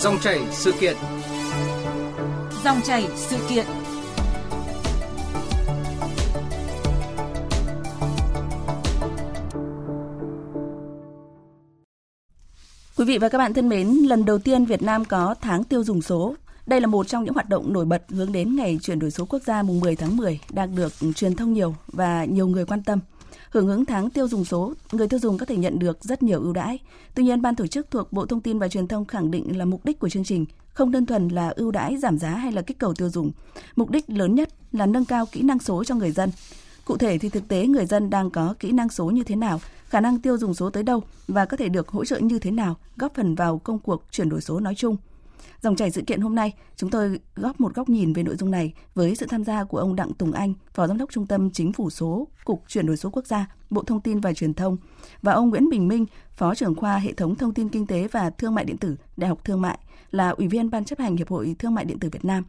Dòng chảy sự kiện. Dòng chảy sự kiện. Quý vị và các bạn thân mến, lần đầu tiên Việt Nam có tháng tiêu dùng số. Đây là một trong những hoạt động nổi bật hướng đến ngày chuyển đổi số quốc gia mùng 10 tháng 10 đang được truyền thông nhiều và nhiều người quan tâm. Hưởng ứng tháng tiêu dùng số, người tiêu dùng có thể nhận được rất nhiều ưu đãi. Tuy nhiên, ban tổ chức thuộc Bộ Thông tin và Truyền thông khẳng định là mục đích của chương trình không đơn thuần là ưu đãi giảm giá hay là kích cầu tiêu dùng. Mục đích lớn nhất là nâng cao kỹ năng số cho người dân. Cụ thể thì thực tế người dân đang có kỹ năng số như thế nào, khả năng tiêu dùng số tới đâu và có thể được hỗ trợ như thế nào, góp phần vào công cuộc chuyển đổi số nói chung. Dòng chảy sự kiện hôm nay, chúng tôi góp một góc nhìn về nội dung này với sự tham gia của ông Đặng Tùng Anh, Phó Giám đốc Trung tâm Chính phủ số, Cục Chuyển đổi số quốc gia, Bộ Thông tin và Truyền thông và ông Nguyễn Bình Minh, Phó trưởng khoa Hệ thống Thông tin Kinh tế và Thương mại điện tử, Đại học Thương mại, là Ủy viên Ban chấp hành Hiệp hội Thương mại điện tử Việt Nam.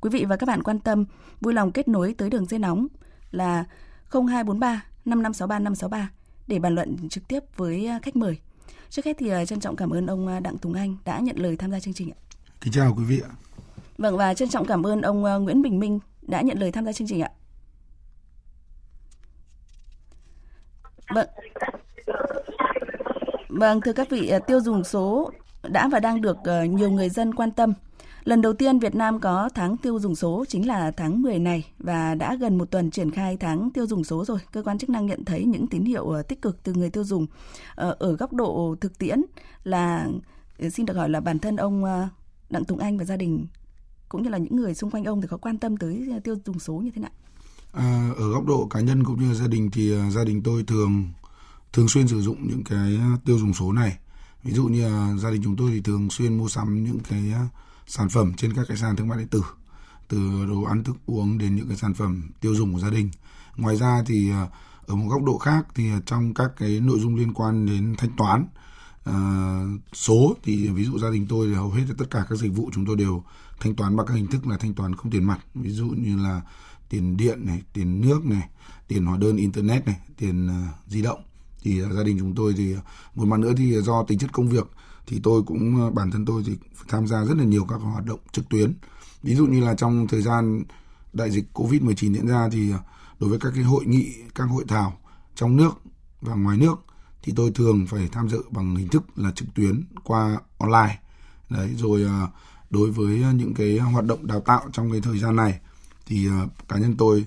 Quý vị và các bạn quan tâm, vui lòng kết nối tới đường dây nóng là 0243 5563 563 để bàn luận trực tiếp với khách mời. Trước hết thì à, trân trọng cảm ơn ông à, Đặng Tùng Anh đã nhận lời tham gia chương trình ạ. Kính chào quý vị ạ. Vâng và trân trọng cảm ơn ông ờ, Nguyễn Bình Minh đã nhận lời tham gia chương trình ạ. Vâng. Vâng, thưa các vị, ờ, tiêu dùng số đã và đang được ờ, nhiều người dân quan tâm. Lần đầu tiên Việt Nam có tháng tiêu dùng số chính là tháng 10 này và đã gần một tuần triển khai tháng tiêu dùng số rồi. Cơ quan chức năng nhận thấy những tín hiệu tích cực từ người tiêu dùng. Ở góc độ thực tiễn là xin được hỏi là bản thân ông Đặng Tùng Anh và gia đình cũng như là những người xung quanh ông thì có quan tâm tới à, tiêu dùng số như thế nào? À, ở góc độ cá nhân cũng như gia đình thì uh, gia đình tôi thường thường xuyên sử dụng những cái tiêu dùng số này. Ví dụ như uh, gia đình chúng tôi thì thường xuyên mua sắm những cái uh, sản phẩm trên các cái sàn thương mại điện tử từ đồ ăn thức uống đến những cái sản phẩm tiêu dùng của gia đình. Ngoài ra thì ở một góc độ khác thì trong các cái nội dung liên quan đến thanh toán À, số thì ví dụ gia đình tôi thì hầu hết tất cả các dịch vụ chúng tôi đều thanh toán bằng các hình thức là thanh toán không tiền mặt. Ví dụ như là tiền điện này tiền nước này tiền hóa đơn internet này tiền uh, di động. Thì uh, gia đình chúng tôi thì một mặt nữa thì do tính chất công việc thì tôi cũng uh, bản thân tôi thì tham gia rất là nhiều các hoạt động trực tuyến. Ví dụ như là trong thời gian đại dịch covid 19 diễn ra thì đối với các cái hội nghị các hội thảo trong nước và ngoài nước thì tôi thường phải tham dự bằng hình thức là trực tuyến qua online. Đấy, rồi à, đối với à, những cái hoạt động đào tạo trong cái thời gian này thì à, cá nhân tôi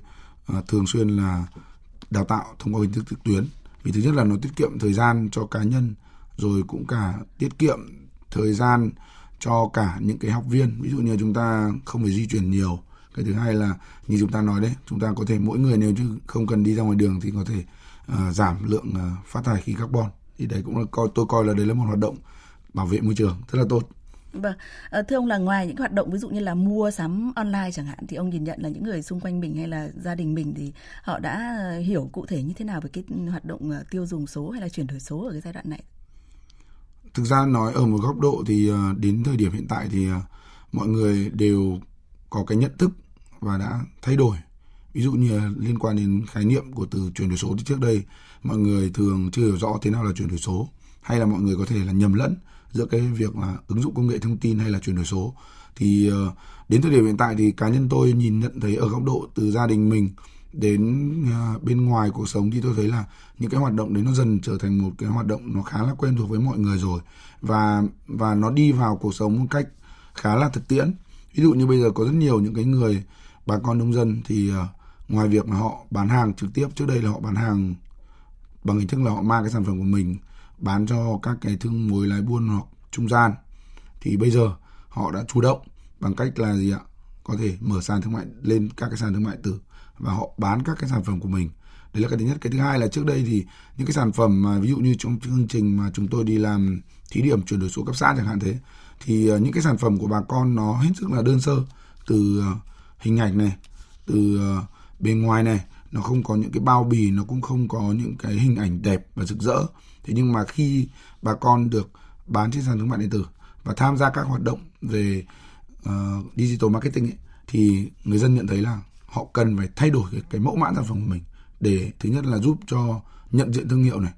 thường xuyên là đào tạo thông qua hình thức trực tuyến. Vì thứ nhất là nó tiết kiệm thời gian cho cá nhân, rồi cũng cả tiết kiệm thời gian cho cả những cái học viên. Ví dụ như chúng ta không phải di chuyển nhiều. Cái thứ hai là như chúng ta nói đấy, chúng ta có thể mỗi người nếu chứ không cần đi ra ngoài đường thì có thể uh, giảm lượng uh, phát thải khí carbon thì đấy cũng là coi tôi coi là đấy là một hoạt động bảo vệ môi trường rất là tốt. Vâng, à, thưa ông là ngoài những hoạt động ví dụ như là mua sắm online chẳng hạn thì ông nhìn nhận là những người xung quanh mình hay là gia đình mình thì họ đã hiểu cụ thể như thế nào về cái hoạt động tiêu dùng số hay là chuyển đổi số ở cái giai đoạn này? Thực ra nói ở một góc độ thì đến thời điểm hiện tại thì mọi người đều có cái nhận thức và đã thay đổi ví dụ như liên quan đến khái niệm của từ chuyển đổi số thì trước đây mọi người thường chưa hiểu rõ thế nào là chuyển đổi số hay là mọi người có thể là nhầm lẫn giữa cái việc là ứng dụng công nghệ thông tin hay là chuyển đổi số. Thì ờ, đến thời điểm hiện tại thì cá nhân tôi nhìn nhận thấy ở góc độ từ gia đình mình đến ờ, bên ngoài cuộc sống thì tôi thấy là những cái hoạt động đấy nó dần trở thành một cái hoạt động nó khá là quen thuộc với mọi người rồi. Và và nó đi vào cuộc sống một cách khá là thực tiễn. Ví dụ như bây giờ có rất nhiều những cái người bà con nông dân thì uh, ngoài việc là họ bán hàng trực tiếp trước đây là họ bán hàng bằng hình thức là họ mang cái sản phẩm của mình bán cho các cái thương mối lái buôn hoặc trung gian. Thì bây giờ họ đã chủ động bằng cách là gì ạ? Có thể mở sàn thương mại lên các cái sàn thương mại tử và họ bán các cái sản phẩm của mình. Đấy là cái thứ nhất. Cái thứ hai là trước đây thì những cái sản phẩm mà ví dụ như trong chương trình mà chúng tôi đi làm thí điểm chuyển đổi số cấp xã chẳng hạn thế thì ờ, những cái sản phẩm của bà con nó hết sức là đơn sơ từ ờ, hình ảnh này từ uh, bên ngoài này nó không có những cái bao bì nó cũng không có những cái hình ảnh đẹp và rực rỡ. Thế nhưng mà khi bà con được bán trên sàn thương mại điện tử và tham gia các hoạt động về uh, digital marketing ấy, thì người dân nhận thấy là họ cần phải thay đổi cái, cái mẫu mã sản phẩm của mình để thứ nhất là giúp cho nhận diện thương hiệu này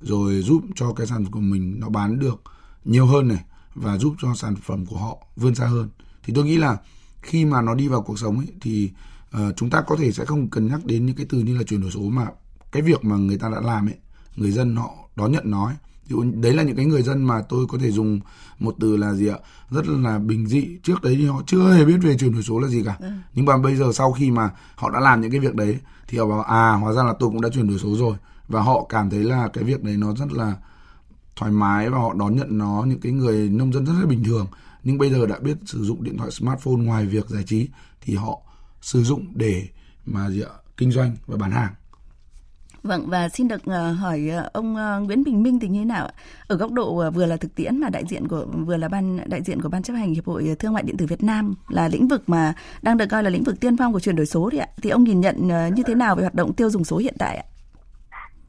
rồi giúp cho cái sản phẩm của mình nó bán được nhiều hơn này và giúp cho sản phẩm của họ vươn xa hơn. Thì tôi nghĩ là khi mà nó đi vào cuộc sống ấy thì uh, chúng ta có thể sẽ không cần nhắc đến những cái từ như là chuyển đổi số mà cái việc mà người ta đã làm ấy người dân họ đón nhận nó ấy. đấy là những cái người dân mà tôi có thể dùng một từ là gì ạ? Rất là bình dị. Trước đấy thì họ chưa hề biết về chuyển đổi số là gì cả. Ừ. nhưng mà bây giờ sau khi mà họ đã làm những cái việc đấy thì họ bảo à hóa ra là tôi cũng đã chuyển đổi số rồi. Và họ cảm thấy là cái việc đấy nó rất là thoải mái và họ đón nhận nó. Những cái người nông dân rất là bình thường. Nhưng bây giờ đã biết sử dụng điện thoại smartphone ngoài việc giải trí thì họ sử dụng để mà gì ạ kinh doanh và bán hàng Vâng và xin được uh, hỏi uh, ông uh, Nguyễn Bình Minh thì như thế nào Ở góc độ vừa là thực tiễn mà đại diện của vừa là ban đại diện của ban chấp hành hiệp hội thương mại điện tử Việt Nam là lĩnh vực mà đang được coi là lĩnh vực tiên phong của chuyển đổi số thì ạ. Thì ông nhìn nhận như thế nào về hoạt động tiêu dùng số hiện tại ạ?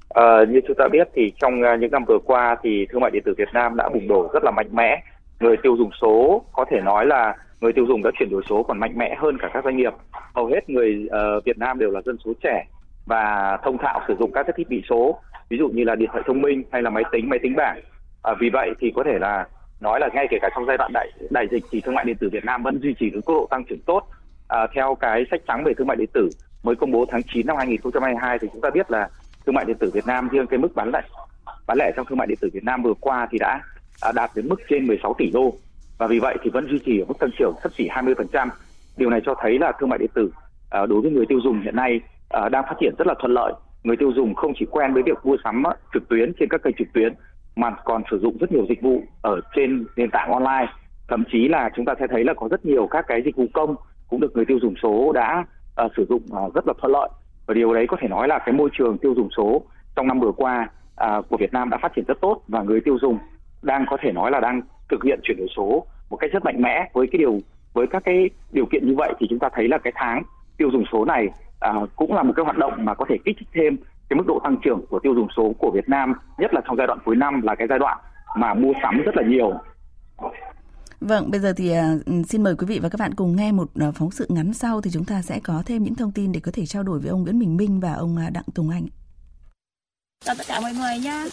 À, như chúng ta biết thì trong những năm vừa qua thì thương mại điện tử Việt Nam đã bùng nổ rất là mạnh mẽ. Người tiêu dùng số có thể nói là người tiêu dùng đã chuyển đổi số còn mạnh mẽ hơn cả các doanh nghiệp. Hầu hết người uh, Việt Nam đều là dân số trẻ và thông thạo sử dụng các cái thiết bị số ví dụ như là điện thoại thông minh hay là máy tính máy tính bảng à, vì vậy thì có thể là nói là ngay kể cả trong giai đoạn đại đại dịch thì thương mại điện tử Việt Nam vẫn duy trì được tốc độ tăng trưởng tốt à, theo cái sách trắng về thương mại điện tử mới công bố tháng 9 năm 2022 thì chúng ta biết là thương mại điện tử Việt Nam riêng cái mức bán lẻ bán lẻ trong thương mại điện tử Việt Nam vừa qua thì đã À, đạt đến mức trên 16 tỷ đô. Và vì vậy thì vẫn duy trì ở mức tăng trưởng sấp xỉ 20%. Điều này cho thấy là thương mại điện tử à, đối với người tiêu dùng hiện nay à, đang phát triển rất là thuận lợi. Người tiêu dùng không chỉ quen với việc mua sắm trực tuyến trên các kênh trực tuyến mà còn sử dụng rất nhiều dịch vụ ở trên nền tảng online. Thậm chí là chúng ta sẽ thấy là có rất nhiều các cái dịch vụ công cũng được người tiêu dùng số đã uh, sử dụng uh, rất là thuận lợi. Và điều đấy có thể nói là cái môi trường tiêu dùng số trong năm vừa qua uh, của Việt Nam đã phát triển rất tốt và người tiêu dùng đang có thể nói là đang thực hiện chuyển đổi số một cách rất mạnh mẽ với cái điều với các cái điều kiện như vậy thì chúng ta thấy là cái tháng tiêu dùng số này à, cũng là một cái hoạt động mà có thể kích thích thêm cái mức độ tăng trưởng của tiêu dùng số của Việt Nam, nhất là trong giai đoạn cuối năm là cái giai đoạn mà mua sắm rất là nhiều. Vâng, bây giờ thì uh, xin mời quý vị và các bạn cùng nghe một uh, phóng sự ngắn sau thì chúng ta sẽ có thêm những thông tin để có thể trao đổi với ông Nguyễn Bình Minh và ông uh, Đặng Tùng Anh. Chào tất cả mọi người nhá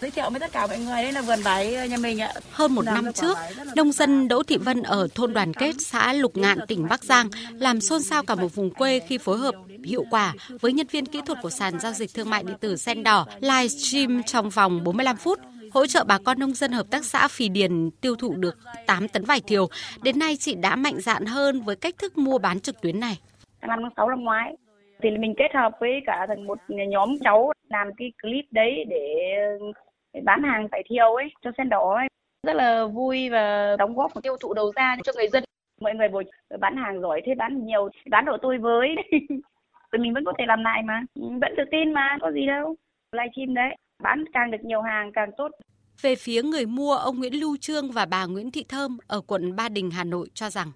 giới thiệu với tất cả mọi người đây là vườn vải nhà mình ạ. Hơn một năm trước, nông dân Đỗ Thị Vân ở thôn Đoàn Kết, xã Lục Ngạn, tỉnh Bắc Giang làm xôn xao cả một vùng quê khi phối hợp hiệu quả với nhân viên kỹ thuật của sàn giao dịch thương mại điện tử Sen Đỏ livestream trong vòng 45 phút hỗ trợ bà con nông dân hợp tác xã Phì Điền tiêu thụ được 8 tấn vải thiều. Đến nay chị đã mạnh dạn hơn với cách thức mua bán trực tuyến này. Năm tháng 6 năm ngoái thì mình kết hợp với cả thành một nhóm cháu làm cái clip đấy để bán hàng vải thiều ấy cho sen đỏ ấy. Rất là vui và đóng góp một tiêu thụ đầu ra cho người dân. Mọi người bảo bán hàng giỏi thế bán nhiều bán độ tôi với. Thì mình vẫn có thể làm lại mà. Vẫn tự tin mà có gì đâu. Livestream đấy bán càng được nhiều hàng càng tốt. Về phía người mua, ông Nguyễn Lưu Trương và bà Nguyễn Thị Thơm ở quận Ba Đình, Hà Nội cho rằng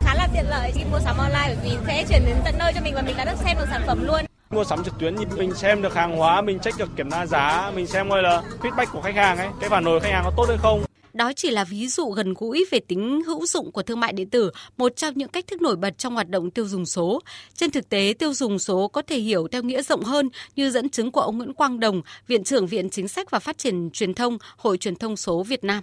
khá là tiện lợi khi mua sắm online bởi vì sẽ chuyển đến tận nơi cho mình và mình đã được xem được sản phẩm luôn. Mua sắm trực tuyến thì mình xem được hàng hóa, mình check được kiểm tra giá, mình xem coi là feedback của khách hàng ấy, cái phản hồi khách hàng có tốt hay không. Đó chỉ là ví dụ gần gũi về tính hữu dụng của thương mại điện tử, một trong những cách thức nổi bật trong hoạt động tiêu dùng số. Trên thực tế, tiêu dùng số có thể hiểu theo nghĩa rộng hơn như dẫn chứng của ông Nguyễn Quang Đồng, Viện trưởng Viện Chính sách và Phát triển Truyền thông, Hội Truyền thông số Việt Nam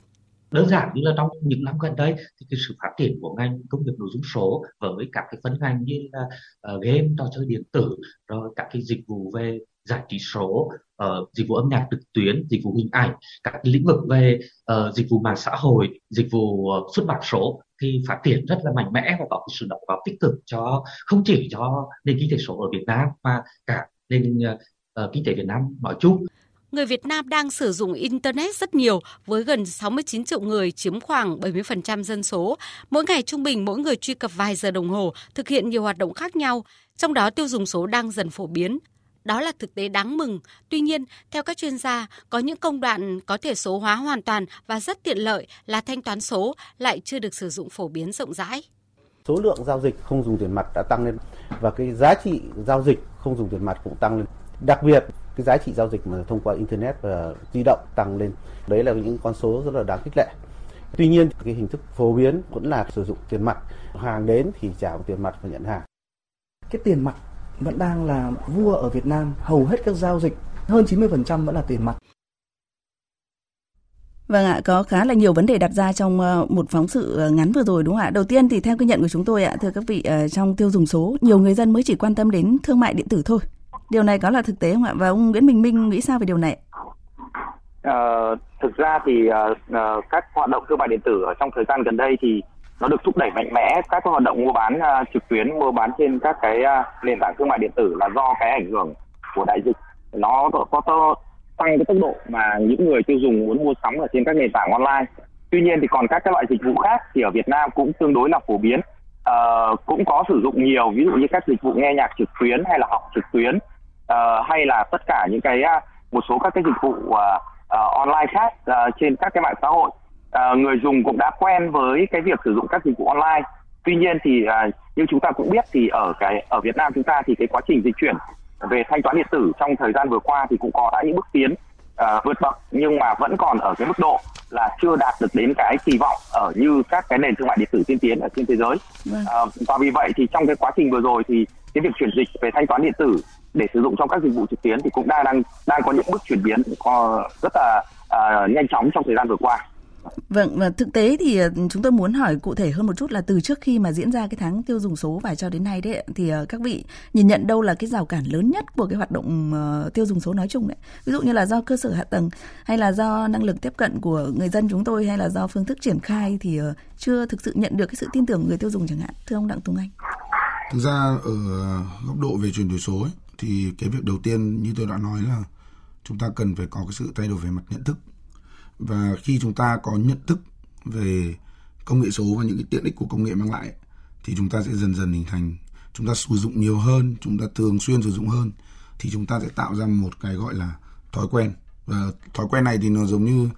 đơn giản như là trong những năm gần đây thì cái sự phát triển của ngành công nghiệp nội dung số với các cái phân ngành như là uh, game trò chơi điện tử rồi các cái dịch vụ về giải trí số uh, dịch vụ âm nhạc trực tuyến dịch vụ hình ảnh các lĩnh vực về uh, dịch vụ mạng xã hội dịch vụ uh, xuất bản số thì phát triển rất là mạnh mẽ và có cái sự đóng góp tích cực cho không chỉ cho nền kinh tế số ở Việt Nam mà cả nền uh, kinh tế Việt Nam nói chung người Việt Nam đang sử dụng Internet rất nhiều với gần 69 triệu người chiếm khoảng 70% dân số. Mỗi ngày trung bình mỗi người truy cập vài giờ đồng hồ, thực hiện nhiều hoạt động khác nhau, trong đó tiêu dùng số đang dần phổ biến. Đó là thực tế đáng mừng. Tuy nhiên, theo các chuyên gia, có những công đoạn có thể số hóa hoàn toàn và rất tiện lợi là thanh toán số lại chưa được sử dụng phổ biến rộng rãi. Số lượng giao dịch không dùng tiền mặt đã tăng lên và cái giá trị giao dịch không dùng tiền mặt cũng tăng lên. Đặc biệt cái giá trị giao dịch mà thông qua internet và di động tăng lên. Đấy là những con số rất là đáng khích lệ. Tuy nhiên cái hình thức phổ biến vẫn là sử dụng tiền mặt. Hàng đến thì trả bằng tiền mặt và nhận hàng. Cái tiền mặt vẫn đang là vua ở Việt Nam. Hầu hết các giao dịch hơn 90% vẫn là tiền mặt. Vâng ạ, có khá là nhiều vấn đề đặt ra trong ờ, một phóng sự ờ, ngắn vừa rồi đúng không ạ? Đầu tiên thì theo ghi nhận của chúng tôi ạ, thưa các vị, ờ, trong tiêu dùng số, nhiều người dân mới chỉ quan tâm đến thương mại điện tử thôi. Điều này có là thực tế không ạ? Và ông Nguyễn Bình Minh nghĩ sao về điều này? Uh, thực ra thì uh, uh, các hoạt động thương mại điện tử ở trong thời gian gần đây thì nó được thúc đẩy mạnh mẽ. Các hoạt động mua bán uh, trực tuyến mua bán trên các cái uh, nền tảng thương mại điện tử là do cái ảnh hưởng của đại dịch. Nó có to tăng cái tốc độ mà những người tiêu dùng muốn mua sắm ở trên các nền tảng online. Tuy nhiên thì còn các cái loại dịch vụ khác thì ở Việt Nam cũng tương đối là phổ biến. Uh, cũng có sử dụng nhiều. Ví dụ như các dịch vụ nghe nhạc trực tuyến hay là học trực tuyến uh, hay là tất cả những cái uh, một số các cái dịch vụ uh, uh, online khác uh, trên các cái mạng xã hội. Uh, người dùng cũng đã quen với cái việc sử dụng các dịch vụ online. Tuy nhiên thì uh, như chúng ta cũng biết thì ở cái ở Việt Nam chúng ta thì cái quá trình dịch chuyển về thanh toán điện tử trong thời gian vừa qua thì cũng có đã những bước tiến uh, vượt bậc nhưng mà vẫn còn ở cái mức độ là chưa đạt được đến cái kỳ vọng ở như các cái nền thương mại điện tử tiên tiến ở trên thế giới. Uh, và vì vậy thì trong cái quá trình vừa rồi thì cái việc chuyển dịch về thanh toán điện tử để sử dụng trong các dịch vụ trực tuyến thì cũng đang đang đang có những bước chuyển biến có rất là uh, nhanh chóng trong thời gian vừa qua Vâng, và thực tế thì ờ, chúng tôi muốn hỏi cụ thể hơn một chút là từ trước khi mà diễn ra cái tháng tiêu dùng số và cho đến nay đấy thì ờ, các vị nhìn nhận đâu là cái rào cản lớn nhất của cái hoạt động uh, tiêu dùng số nói chung đấy. Ví dụ như là do cơ sở hạ tầng hay là do năng lực tiếp cận của người dân chúng tôi hay là do phương thức triển khai thì chưa thực sự nhận được cái sự tin tưởng của người tiêu dùng chẳng hạn. Thưa ông Đặng Tùng Anh. Thực ra ở góc độ về chuyển đổi số ấy, thì cái việc đầu tiên như tôi đã nói là chúng ta cần phải có cái sự thay đổi về mặt nhận thức. Và khi chúng ta có nhận thức về công nghệ số và những cái tiện ích của công nghệ mang lại thì chúng ta sẽ dần dần hình thành. Chúng ta sử dụng nhiều hơn chúng ta thường xuyên sử dụng hơn thì chúng ta sẽ tạo ra một cái gọi là thói quen. Và thói quen này thì nó giống như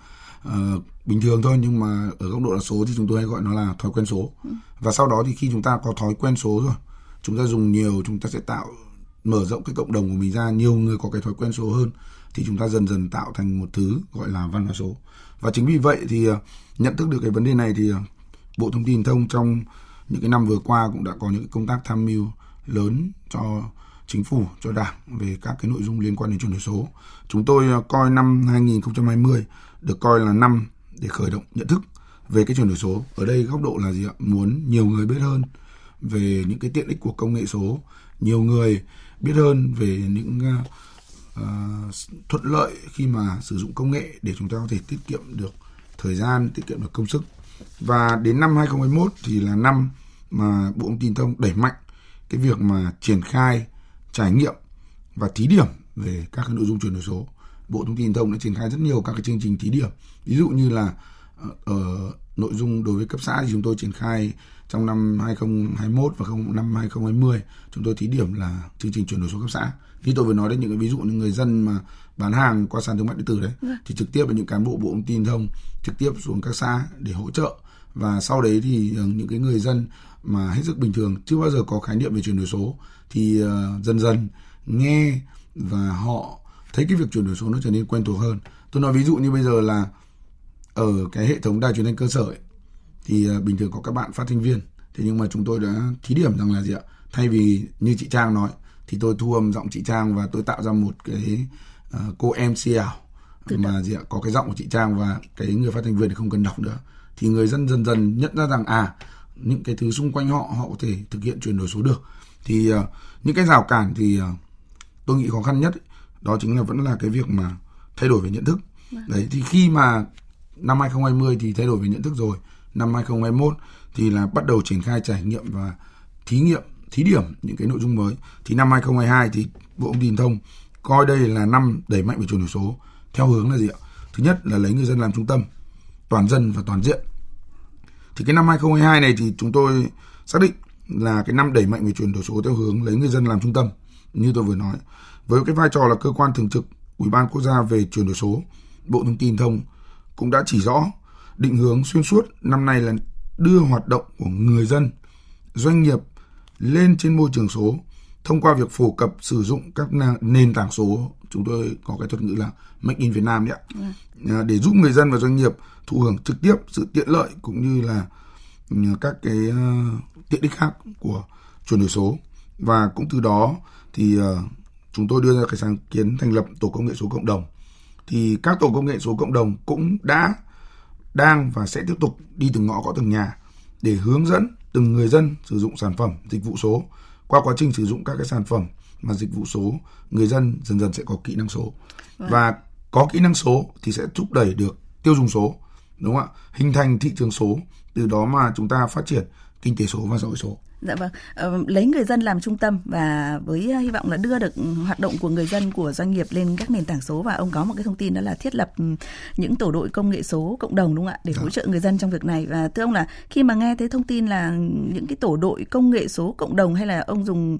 uh, bình thường thôi nhưng mà ở góc độ là số thì chúng tôi hay gọi nó là thói quen số. Và sau đó thì khi chúng ta có thói quen số rồi chúng ta dùng nhiều chúng ta sẽ tạo mở rộng cái cộng đồng của mình ra, nhiều người có cái thói quen số hơn, thì chúng ta dần dần tạo thành một thứ gọi là văn hóa số. Và chính vì vậy thì à, nhận thức được cái vấn đề này thì à, bộ thông tin thông trong những cái năm vừa qua cũng đã có những công tác tham mưu lớn cho chính phủ, cho đảng về các cái nội dung liên quan đến chuyển đổi số. Chúng tôi à, coi năm 2020 được coi là năm để khởi động nhận thức về cái chuyển đổi số. Ở đây góc độ là gì ạ? Muốn nhiều người biết hơn về những cái tiện ích của công nghệ số, nhiều người biết hơn về những uh, thuận lợi khi mà sử dụng công nghệ để chúng ta có thể tiết kiệm được thời gian, tiết kiệm được công sức. Và đến năm 2021 thì là năm mà Bộ Thông tin Thông đẩy mạnh cái việc mà triển khai trải nghiệm và thí điểm về các cái nội dung chuyển đổi số. Bộ Thông tin Thông đã triển khai rất nhiều các cái chương trình thí điểm. Ví dụ như là ở nội dung đối với cấp xã thì chúng tôi triển khai trong năm 2021 và năm 2020 chúng tôi thí điểm là chương trình chuyển đổi số cấp xã. Như tôi vừa nói đến những cái ví dụ như người dân mà bán hàng qua sàn thương mại điện tử đấy ừ. thì trực tiếp là những cán bộ bộ thông tin thông trực tiếp xuống các xã để hỗ trợ. Và sau đấy thì ờ, những cái người dân mà hết sức bình thường chưa bao giờ có khái niệm về chuyển đổi số thì uh, dần dần nghe và họ thấy cái việc chuyển đổi số nó trở nên quen thuộc hơn. Tôi nói ví dụ như bây giờ là ở cái hệ thống đài truyền thanh cơ sở ấy, thì uh, bình thường có các bạn phát thanh viên. Thế nhưng mà chúng tôi đã thí điểm rằng là gì ạ? Thay vì như chị Trang nói thì tôi thu âm giọng chị Trang và tôi tạo ra một cái uh, cô MC ảo. Mà gì ạ? Có cái giọng của chị Trang và cái người phát thanh viên thì không cần đọc nữa. Thì người dân dần dần nhận ra rằng à những cái thứ xung quanh họ họ có thể thực hiện chuyển đổi số được. Thì uh, những cái rào cản thì uh, tôi nghĩ khó khăn nhất ấy, đó chính là vẫn là cái việc mà thay đổi về nhận thức. Vâng. đấy thì khi mà năm 2020 thì thay đổi về nhận thức rồi năm 2021 thì là bắt đầu triển khai trải nghiệm và thí nghiệm thí điểm những cái nội dung mới thì năm 2022 thì Bộ Thông tin Thông coi đây là năm đẩy mạnh về chuyển đổi số theo hướng là gì ạ? Thứ nhất là lấy người dân làm trung tâm, toàn dân và toàn diện. Thì cái năm 2022 này thì chúng tôi xác định là cái năm đẩy mạnh về chuyển đổi số theo hướng lấy người dân làm trung tâm như tôi vừa nói. Với cái vai trò là cơ quan thường trực Ủy ban quốc gia về chuyển đổi số, Bộ Thông tin Thông cũng đã chỉ rõ định hướng xuyên suốt năm nay là đưa hoạt động của người dân, doanh nghiệp lên trên môi trường số thông qua việc phổ cập sử dụng các nền tảng số. Chúng tôi có cái thuật ngữ là make in Việt Nam đấy ạ. Ừ. để giúp người dân và doanh nghiệp thụ hưởng trực tiếp sự tiện lợi cũng như là ừ, các cái uh, tiện ích khác của chuyển đổi số. Và cũng từ đó thì uh, chúng tôi đưa ra cái sáng kiến thành lập tổ công nghệ số cộng đồng thì các tổ công nghệ số cộng đồng cũng đã đang và sẽ tiếp tục đi từng ngõ gõ từng nhà để hướng dẫn từng người dân sử dụng sản phẩm dịch vụ số. Qua quá trình sử dụng các cái sản phẩm mà dịch vụ số người dân dần dần sẽ có kỹ năng số. Vâng. và có kỹ năng số thì sẽ thúc đẩy được tiêu dùng số đúng không ạ? Hình thành thị trường số từ đó mà chúng ta phát triển kinh tế số và xã hội số Dạ vâng, ờ, lấy người dân làm trung tâm và với ờ, hy vọng là đưa được hoạt động của người dân của doanh nghiệp lên các nền tảng số và ông có một cái thông tin đó là thiết lập ừ, những tổ đội công nghệ số cộng đồng đúng không ạ để hỗ trợ người dân trong việc này và thưa ông là khi mà nghe thấy thông tin là những cái tổ đội công nghệ số cộng đồng hay là ông dùng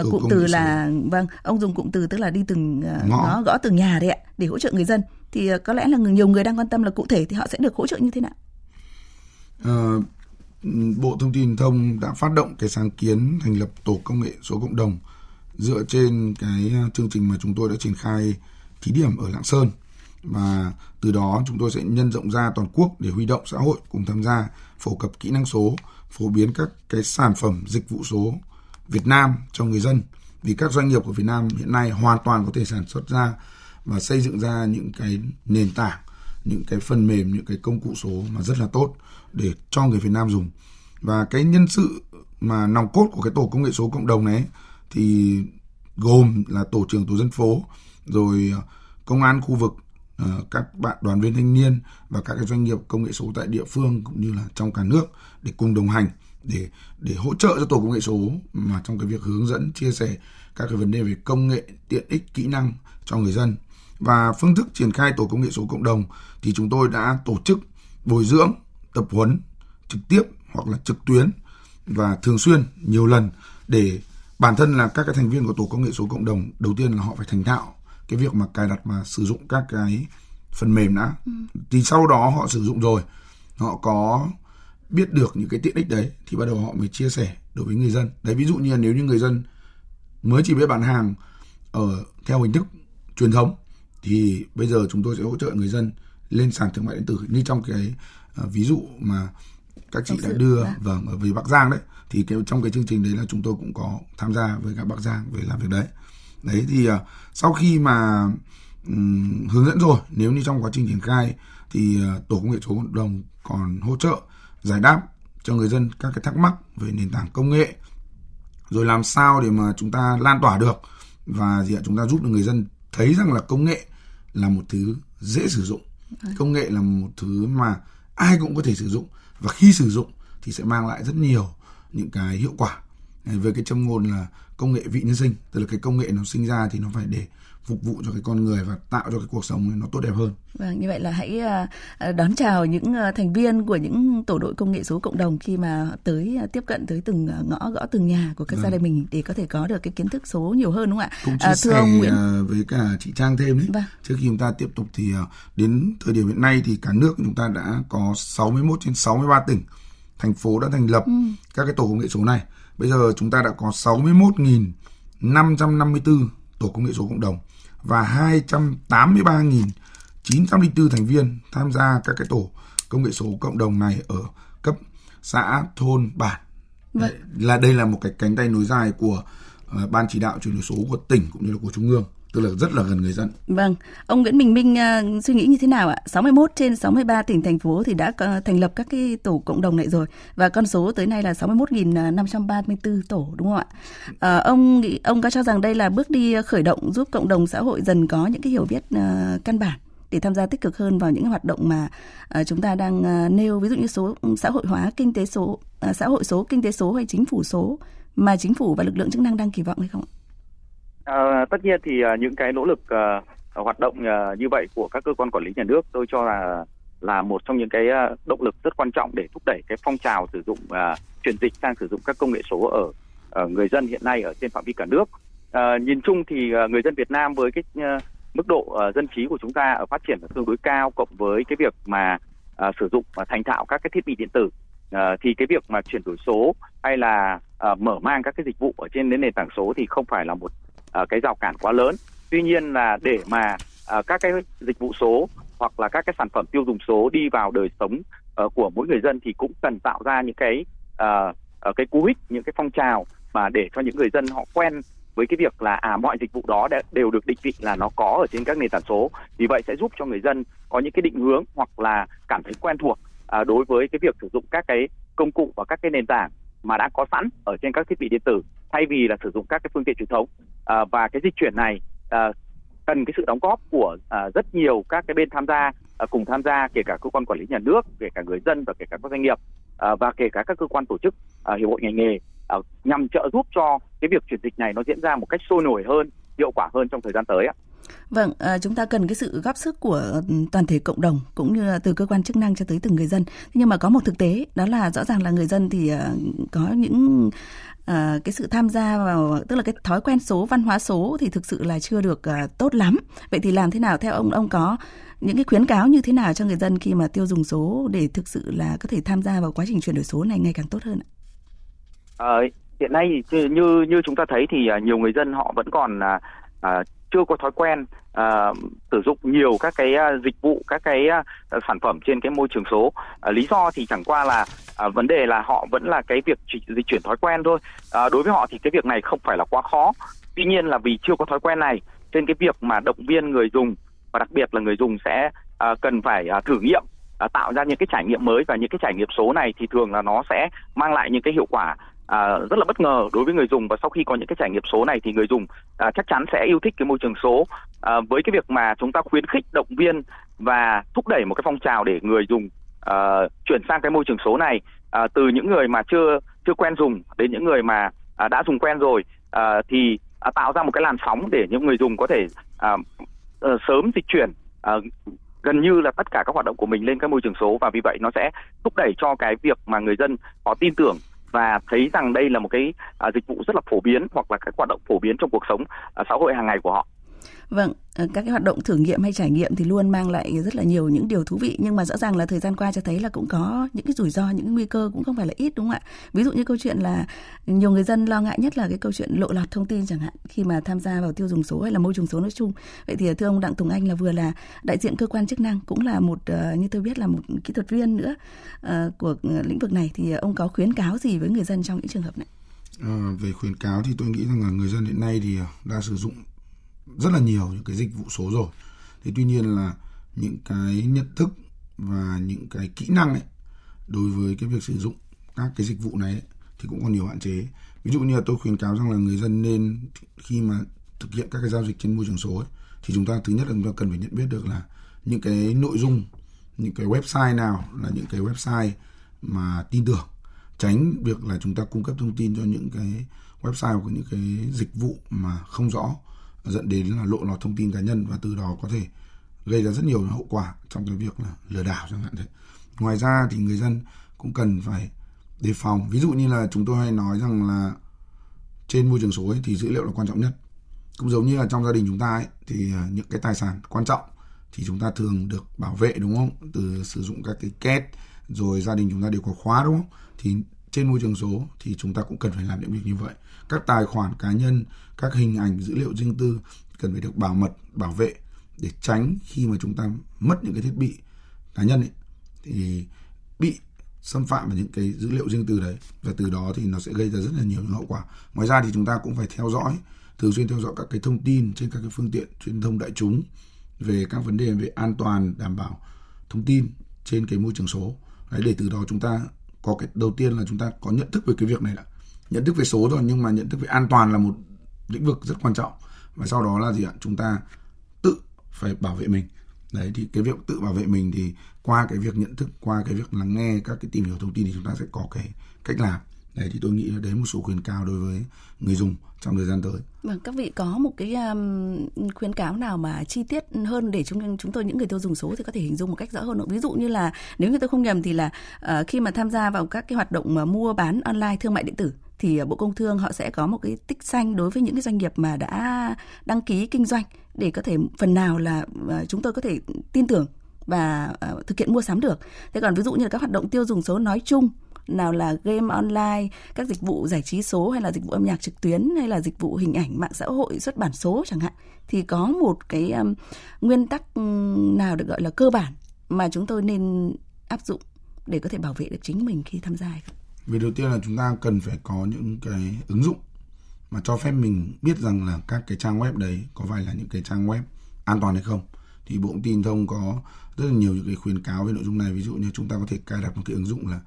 uh, cụm từ là số. vâng ông dùng cụm từ tức là đi từng uh, ngõ. ngõ gõ từng nhà đấy ạ để hỗ trợ người dân thì có lẽ là nhiều người đang quan tâm là cụ thể thì họ sẽ được hỗ trợ như thế nào? Uh, Bộ Thông tin Thông đã phát động cái sáng kiến thành lập tổ công nghệ số cộng đồng dựa trên cái à, chương trình mà chúng tôi đã triển khai thí điểm ở Lạng Sơn. Và từ đó chúng tôi sẽ nhân rộng ra toàn quốc để huy động xã hội cùng tham gia phổ cập kỹ năng số, phổ biến các cái sản phẩm dịch vụ số Việt Nam cho người dân. Vì các doanh nghiệp của Việt Nam hiện nay hoàn toàn có thể sản xuất ra và xây dựng ra những cái nền tảng những cái phần mềm, những cái công cụ số mà rất là tốt để cho người Việt Nam dùng. Và cái nhân sự mà nòng cốt của cái tổ công nghệ số cộng đồng này thì gồm là tổ trưởng tổ dân phố, rồi ờ, công an khu vực ờ, các bạn đoàn viên thanh niên và các cái doanh nghiệp công nghệ số tại địa phương cũng như là trong cả nước để cùng đồng hành để để hỗ trợ cho tổ công nghệ số mà trong cái việc hướng dẫn, chia sẻ các cái vấn đề về công nghệ, tiện ích, kỹ năng cho người dân và phương thức triển khai tổ công nghệ số cộng đồng thì chúng tôi đã tổ chức bồi dưỡng tập huấn trực tiếp hoặc là trực tuyến và thường xuyên nhiều lần để bản thân là các cái thành viên của tổ công nghệ số cộng đồng đầu tiên là họ phải thành thạo cái việc mà cài đặt và sử dụng các cái phần mềm đã ừ. thì sau đó họ sử dụng rồi họ có biết được những cái tiện ích đấy thì bắt đầu họ mới chia sẻ đối với người dân đấy ví dụ như là nếu như người dân mới chỉ biết bán hàng ở theo hình thức truyền thống thì bây giờ chúng tôi sẽ hỗ trợ người dân lên sàn thương mại điện tử như trong cái uh, ví dụ mà các chị đã đưa dạ. vâng ở về Bắc Giang đấy thì cái trong cái chương trình đấy là chúng tôi cũng có tham gia với các Bắc Giang về làm việc đấy đấy thì uh, sau khi mà um, hướng dẫn rồi nếu như trong quá trình triển khai thì uh, tổ công nghệ số cộng đồng còn hỗ trợ giải đáp cho người dân các cái thắc mắc về nền tảng công nghệ rồi làm sao để mà chúng ta lan tỏa được và gì ạ chúng ta giúp được người dân thấy rằng là công nghệ là một thứ dễ sử dụng. Công nghệ là một thứ mà ai cũng có thể sử dụng và khi sử dụng thì sẽ mang lại rất nhiều những cái hiệu quả. Với cái châm ngôn là công nghệ vị nhân sinh tức là cái công nghệ nó sinh ra thì nó phải để phục vụ cho cái con người và tạo cho cái cuộc sống nó tốt đẹp hơn. Vâng, như vậy là hãy à, à, đón chào những à, thành viên của những tổ đội công nghệ số cộng đồng khi mà tới tiếp cận tới từng ngõ gõ từng nhà của các vâng. gia đình mình để có thể có được cái kiến thức số nhiều hơn đúng không ạ? Cũng chia à, thưa ông Nguyễn... với cả chị Trang thêm đấy. Vâng. Trước khi chúng ta tiếp tục thì đến thời điểm hiện nay thì cả nước chúng ta đã có 61 trên 63 tỉnh thành phố đã thành lập ừ. các cái tổ công nghệ số này. Bây giờ chúng ta đã có 61.554 tổ công nghệ số cộng đồng và 283.904 thành viên tham gia các cái tổ công nghệ số cộng đồng này ở cấp xã, thôn, bản. Vâng. Là đây là một cái cánh tay nối dài của uh, ban chỉ đạo chuyển đổi số của tỉnh cũng như là của trung ương tức là rất là gần người dân. Vâng, ông Nguyễn Bình Minh uh, suy nghĩ như thế nào ạ? 61 trên 63 tỉnh thành phố thì đã uh, thành lập các cái tổ cộng đồng này rồi và con số tới nay là 61.534 tổ đúng không ạ? Uh, ông nghĩ ông có cho rằng đây là bước đi khởi động giúp cộng đồng xã hội dần có những cái hiểu biết uh, căn bản để tham gia tích cực hơn vào những hoạt động mà uh, chúng ta đang uh, nêu ví dụ như số ừ, xã hội hóa kinh tế số, uh, xã hội số, kinh tế số hay chính phủ số mà chính phủ và lực lượng chức năng đang kỳ vọng hay không ạ? À, tất nhiên thì uh, những cái nỗ lực uh, hoạt động uh, như vậy của các cơ quan quản lý nhà nước tôi cho là là một trong những cái uh, động lực rất quan trọng để thúc đẩy cái phong trào sử dụng uh, chuyển dịch sang sử dụng các công nghệ số ở uh, người dân hiện nay ở trên phạm vi cả nước. Uh, nhìn chung thì uh, người dân Việt Nam với cái uh, mức độ uh, dân trí của chúng ta ở phát triển tương đối cao cộng với cái việc mà uh, sử dụng và thành thạo các cái thiết bị điện tử uh, thì cái việc mà chuyển đổi số hay là uh, mở mang các cái dịch vụ ở trên nền tảng số thì không phải là một uh, cái rào cản quá lớn. Tuy nhiên là để mà uh, các cái dịch vụ số hoặc là các cái sản phẩm tiêu dùng số đi vào đời sống uh, của mỗi người dân thì cũng cần tạo ra những cái uh, uh, cái cú hích những cái phong trào mà để cho những người dân họ quen với cái việc là à mọi dịch vụ đó đều được định vị là nó có ở trên các nền tảng số. Vì vậy sẽ giúp cho người dân có những cái định hướng hoặc là cảm thấy quen thuộc à, đối với cái việc sử dụng các cái công cụ và các cái nền tảng mà đã có sẵn ở trên các thiết bị điện tử thay vì là sử dụng các cái phương tiện truyền thống à, và cái dịch chuyển này à, cần cái sự đóng góp của à, rất nhiều các cái bên tham gia à, cùng tham gia kể cả cơ quan quản lý nhà nước kể cả người dân và kể cả các doanh nghiệp à, và kể cả các cơ quan tổ chức à, hiệp hội ngành nghề à, nhằm trợ giúp cho cái việc chuyển dịch này nó diễn ra một cách sôi nổi hơn hiệu quả hơn trong thời gian tới ạ. Vâng, à, chúng ta cần cái sự góp sức của ừ, toàn thể cộng đồng cũng như là từ cơ quan chức năng cho tới từng người dân. Nhưng mà có một thực tế đó là rõ ràng là người dân thì à, có những à, cái sự tham gia vào tức là cái thói quen số, văn hóa số thì thực sự là chưa được à, tốt lắm. Vậy thì làm thế nào theo ông ông có những cái khuyến cáo như thế nào cho người dân khi mà tiêu dùng số để thực sự là có thể tham gia vào quá trình chuyển đổi số này ngày càng tốt hơn ạ? À, hiện nay như như chúng ta thấy thì nhiều người dân họ vẫn còn à, chưa có thói quen à, sử dụng nhiều các cái uh, dịch vụ các cái uh, sản phẩm trên cái môi trường số. À, lý do thì chẳng qua là à, vấn đề là họ vẫn là cái việc dịch chuyển thói quen thôi. À, đối với họ thì cái việc này không phải là quá khó. Tuy nhiên là vì chưa có thói quen này trên cái việc mà động viên người dùng và đặc biệt là người dùng sẽ à, cần phải à, thử nghiệm à, tạo ra những cái trải nghiệm mới. Và những cái trải nghiệm số này thì thường là nó sẽ mang lại những cái hiệu quả à, rất là bất ngờ đối với người dùng và sau khi có những cái trải nghiệm số này thì người dùng à, chắc chắn sẽ yêu thích cái môi trường số. À, với cái việc mà chúng ta khuyến khích động viên và thúc đẩy một cái phong trào để người dùng à, chuyển sang cái môi trường số này à, từ những người mà chưa chưa quen dùng đến những người mà à, đã dùng quen rồi à, thì à, tạo ra một cái làn sóng để những người dùng có thể à, à, sớm dịch chuyển à, gần như là tất cả các hoạt động của mình lên các môi trường số. Và vì vậy nó sẽ thúc đẩy cho cái việc mà người dân họ tin tưởng và thấy rằng đây là một cái à, dịch vụ rất là phổ biến hoặc là cái hoạt động phổ biến trong cuộc sống à, xã hội hàng ngày của họ. Vâng, ờ, các cái hoạt động thử nghiệm hay trải nghiệm thì luôn mang lại rất là nhiều những điều thú vị nhưng mà rõ ràng là thời gian qua cho thấy là cũng có những cái rủi ro, những cái nguy cơ cũng không phải là ít đúng không ạ? Ví dụ như câu chuyện là nhiều người dân lo ngại nhất là cái câu chuyện lộ lọt thông tin chẳng hạn khi mà tham gia vào tiêu dùng số hay là môi trường số nói chung. Vậy thì ờ, thưa ông Đặng Tùng Anh là vừa là đại diện cơ quan chức năng cũng là một ờ, như tôi biết là một kỹ thuật viên nữa của lĩnh vực này thì ông có khuyến cáo gì với người dân trong những trường hợp này? À, về khuyến cáo thì tôi nghĩ rằng là người dân hiện nay thì đã sử dụng rất là nhiều những cái dịch vụ số rồi. Thế tuy nhiên là những cái nhận thức và những cái kỹ năng ấy đối với cái việc sử dụng các cái dịch vụ này ấy, thì cũng còn nhiều hạn chế. Ví dụ như là tôi khuyến cáo rằng là người dân nên khi mà thực hiện các cái giao dịch trên môi trường số ấy, thì chúng ta thứ nhất là chúng ta cần phải nhận biết được là những cái nội dung những cái website nào là những cái website mà tin tưởng. Tránh việc là chúng ta cung cấp thông tin cho những cái website hoặc những cái dịch vụ mà không rõ dẫn đến là lộ lọt thông tin cá nhân và từ đó có thể gây ra rất nhiều hậu quả trong cái việc là lừa đảo chẳng hạn thế. Ngoài ra thì người dân cũng cần phải đề phòng. Ví dụ như là chúng tôi hay nói rằng là trên môi trường số ấy, thì dữ liệu là quan trọng nhất. Cũng giống như là trong gia đình chúng ta ấy, thì à, những cái tài sản quan trọng thì chúng ta thường được bảo vệ đúng không? Từ sử dụng các cái két rồi gia đình chúng ta đều có khóa đúng không? Thì trên môi trường số thì chúng ta cũng cần phải làm những việc như vậy các tài khoản cá nhân các hình ảnh dữ liệu riêng tư cần phải được bảo mật bảo vệ để tránh khi mà chúng ta mất những cái thiết bị cá nhân ấy, thì bị xâm phạm vào những cái dữ liệu riêng tư đấy và từ đó thì nó sẽ gây ra rất là nhiều những hậu quả. Ngoài ra thì chúng ta cũng phải theo dõi thường xuyên theo dõi các cái thông tin trên các cái phương tiện truyền thông đại chúng về các vấn đề về an toàn đảm bảo thông tin trên cái môi trường số. Đấy để từ đó chúng ta có cái đầu tiên là chúng ta có nhận thức về cái việc này đã nhận thức về số rồi nhưng mà nhận thức về an toàn là một lĩnh vực rất quan trọng và sau đó là gì ạ chúng ta tự phải bảo vệ mình đấy thì cái việc tự bảo vệ mình thì qua cái việc nhận thức qua cái việc lắng nghe các cái tìm hiểu thông tin thì chúng ta sẽ có cái cách làm đấy thì tôi nghĩ là đấy một số khuyến cáo đối với người dùng trong thời gian tới. Vâng, các vị có một cái um, khuyến cáo nào mà chi tiết hơn để chúng chúng tôi những người tiêu dùng số thì có thể hình dung một cách rõ hơn không? Ví dụ như là nếu như tôi không nhầm thì là uh, khi mà tham gia vào các cái hoạt động mà mua bán online thương mại điện tử thì à, Bộ Công Thương họ sẽ có một cái tích xanh đối với những cái doanh nghiệp mà đã đăng ký kinh doanh để có thể phần nào là à, chúng tôi có thể tin tưởng và à, thực hiện mua sắm được. Thế còn ví dụ như là các hoạt động tiêu dùng số nói chung nào là game online, các dịch vụ giải trí số hay là dịch vụ âm nhạc trực tuyến hay là dịch vụ hình ảnh mạng xã hội xuất bản số chẳng hạn thì có một cái um, nguyên tắc nào được gọi là cơ bản mà chúng tôi nên áp dụng để có thể bảo vệ được chính mình khi tham gia không? Việc đầu tiên là chúng ta cần phải có những cái ứng dụng mà cho phép mình biết rằng là các cái trang web đấy có phải là những cái trang web an toàn hay không. thì Bộ Thông tin Thông có rất là nhiều những cái khuyến cáo về nội dung này. Ví dụ như chúng ta có thể cài đặt một cái ứng dụng là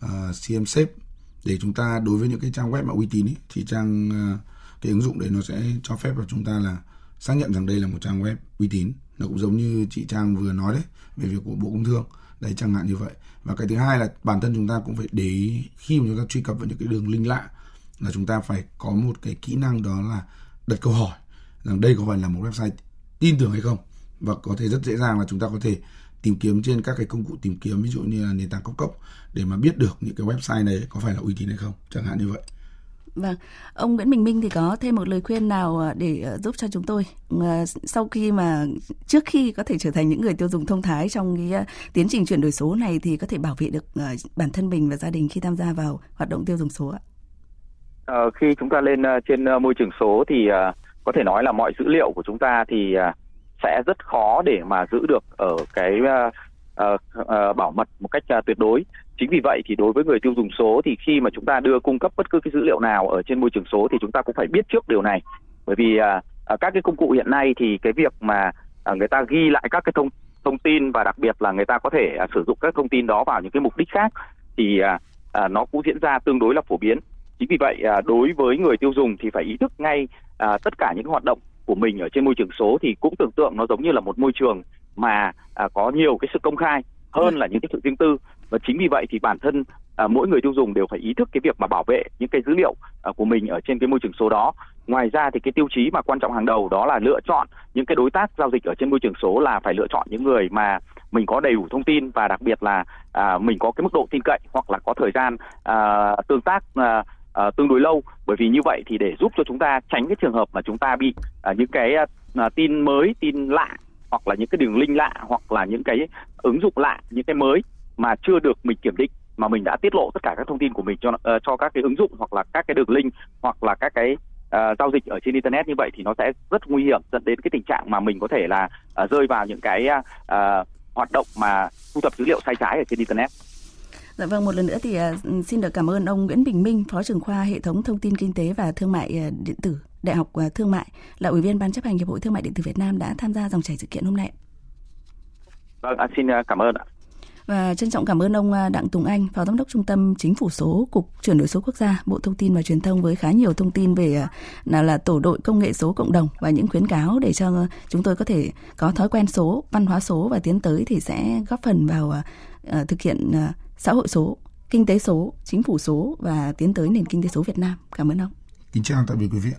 ờ, uh, CM Safe để chúng ta đối với những cái trang web mà uy tín ấy, thì trang uh, cái ứng dụng đấy nó sẽ cho phép cho chúng ta là xác nhận rằng đây là một trang web uy tín. Nó cũng giống như chị Trang vừa nói đấy về việc của Bộ Công Thương đấy, chẳng hạn như vậy. Và cái thứ hai là bản thân chúng ta cũng phải để ý, khi mà chúng ta truy cập vào những cái đường link lạ, là chúng ta phải có một cái kỹ năng đó là đặt câu hỏi rằng đây có phải là một website tin tưởng hay không? Và có thể rất dễ dàng là chúng ta có thể tìm kiếm trên các cái công cụ tìm kiếm, ví dụ như là nền tảng cốc cốc để mà biết được những cái website này có phải là uy tín hay không, chẳng hạn như vậy. Vâng, ông Nguyễn Bình Minh thì có thêm một lời khuyên nào à, để à, giúp cho chúng tôi sau khi mà trước khi có thể trở thành những người tiêu dùng thông thái trong cái à, tiến trình chuyển đổi số này thì có thể bảo vệ được bản thân mình và gia đình khi tham gia vào hoạt động tiêu dùng số ạ? Ờ, khi chúng ta lên trên môi trường số thì có thể nói là mọi dữ liệu của chúng ta thì sẽ rất khó để mà giữ được ở cái ờ, ờ, bảo mật một cách tuyệt đối chính vì vậy thì đối với người tiêu dùng số thì khi mà chúng ta đưa cung cấp bất cứ cái dữ liệu nào ở trên môi trường số thì chúng ta cũng phải biết trước điều này. Bởi vì à, à, các cái công cụ hiện nay thì cái việc mà à, người ta ghi lại các cái thông thông tin và đặc biệt là người ta có thể à, sử dụng các thông tin đó vào những cái mục đích khác thì à, à, nó cũng diễn ra tương đối là phổ biến. Chính vì vậy à, đối với người tiêu dùng thì phải ý thức ngay à, tất cả những hoạt động của mình ở trên môi trường số thì cũng tưởng tượng nó giống như là một môi trường mà à, có nhiều cái sự công khai hơn là những cái sự riêng tư. Và chính vì vậy thì bản thân à, mỗi người tiêu dùng đều phải ý thức cái việc mà bảo vệ những cái dữ liệu à, của mình ở trên cái môi trường số đó. Ngoài ra thì cái tiêu chí mà quan trọng hàng đầu đó là lựa chọn những cái đối tác giao dịch ở trên môi trường số là phải lựa chọn những người mà mình có đầy đủ thông tin và đặc biệt là à, mình có cái mức độ tin cậy hoặc là có thời gian à, tương tác à, à, tương đối lâu. Bởi vì như vậy thì để giúp cho chúng ta tránh cái trường hợp mà chúng ta bị à, những cái à, tin mới tin lạ hoặc là những cái đường link lạ hoặc là những cái ứng dụng lạ những cái mới mà chưa được mình kiểm định mà mình đã tiết lộ tất cả các thông tin của mình cho uh, cho các cái ứng dụng hoặc là các cái đường link hoặc là các cái uh, giao dịch ở trên internet như vậy thì nó sẽ rất nguy hiểm dẫn đến cái tình trạng mà mình có thể là uh, rơi vào những cái uh, hoạt động mà thu thập dữ liệu sai trái ở trên internet. Dạ vâng, một lần nữa thì uh, xin được cảm ơn ông Nguyễn Bình Minh, Phó trưởng khoa Hệ thống Thông tin Kinh tế và Thương mại uh, điện tử, Đại học uh, Thương mại, là Ủy viên Ban chấp hành Hiệp hội Thương mại điện tử Việt Nam đã tham gia dòng chảy sự kiện hôm nay. Vâng, xin cảm ơn ạ. Và trân trọng cảm ơn ông à, Đặng Tùng Anh, Phó Giám đốc Trung tâm Chính phủ số, Cục chuyển đổi số quốc gia, Bộ Thông tin và Truyền thông với khá nhiều thông tin về là, là tổ đội công nghệ số cộng đồng và những khuyến cáo để cho chúng tôi có thể có thói quen số, văn hóa số và tiến tới thì sẽ góp phần vào uh, thực hiện uh, xã hội số, kinh tế số, chính phủ số và tiến tới nền kinh tế số Việt Nam. Cảm ơn ông. Kính chào tạm biệt quý vị.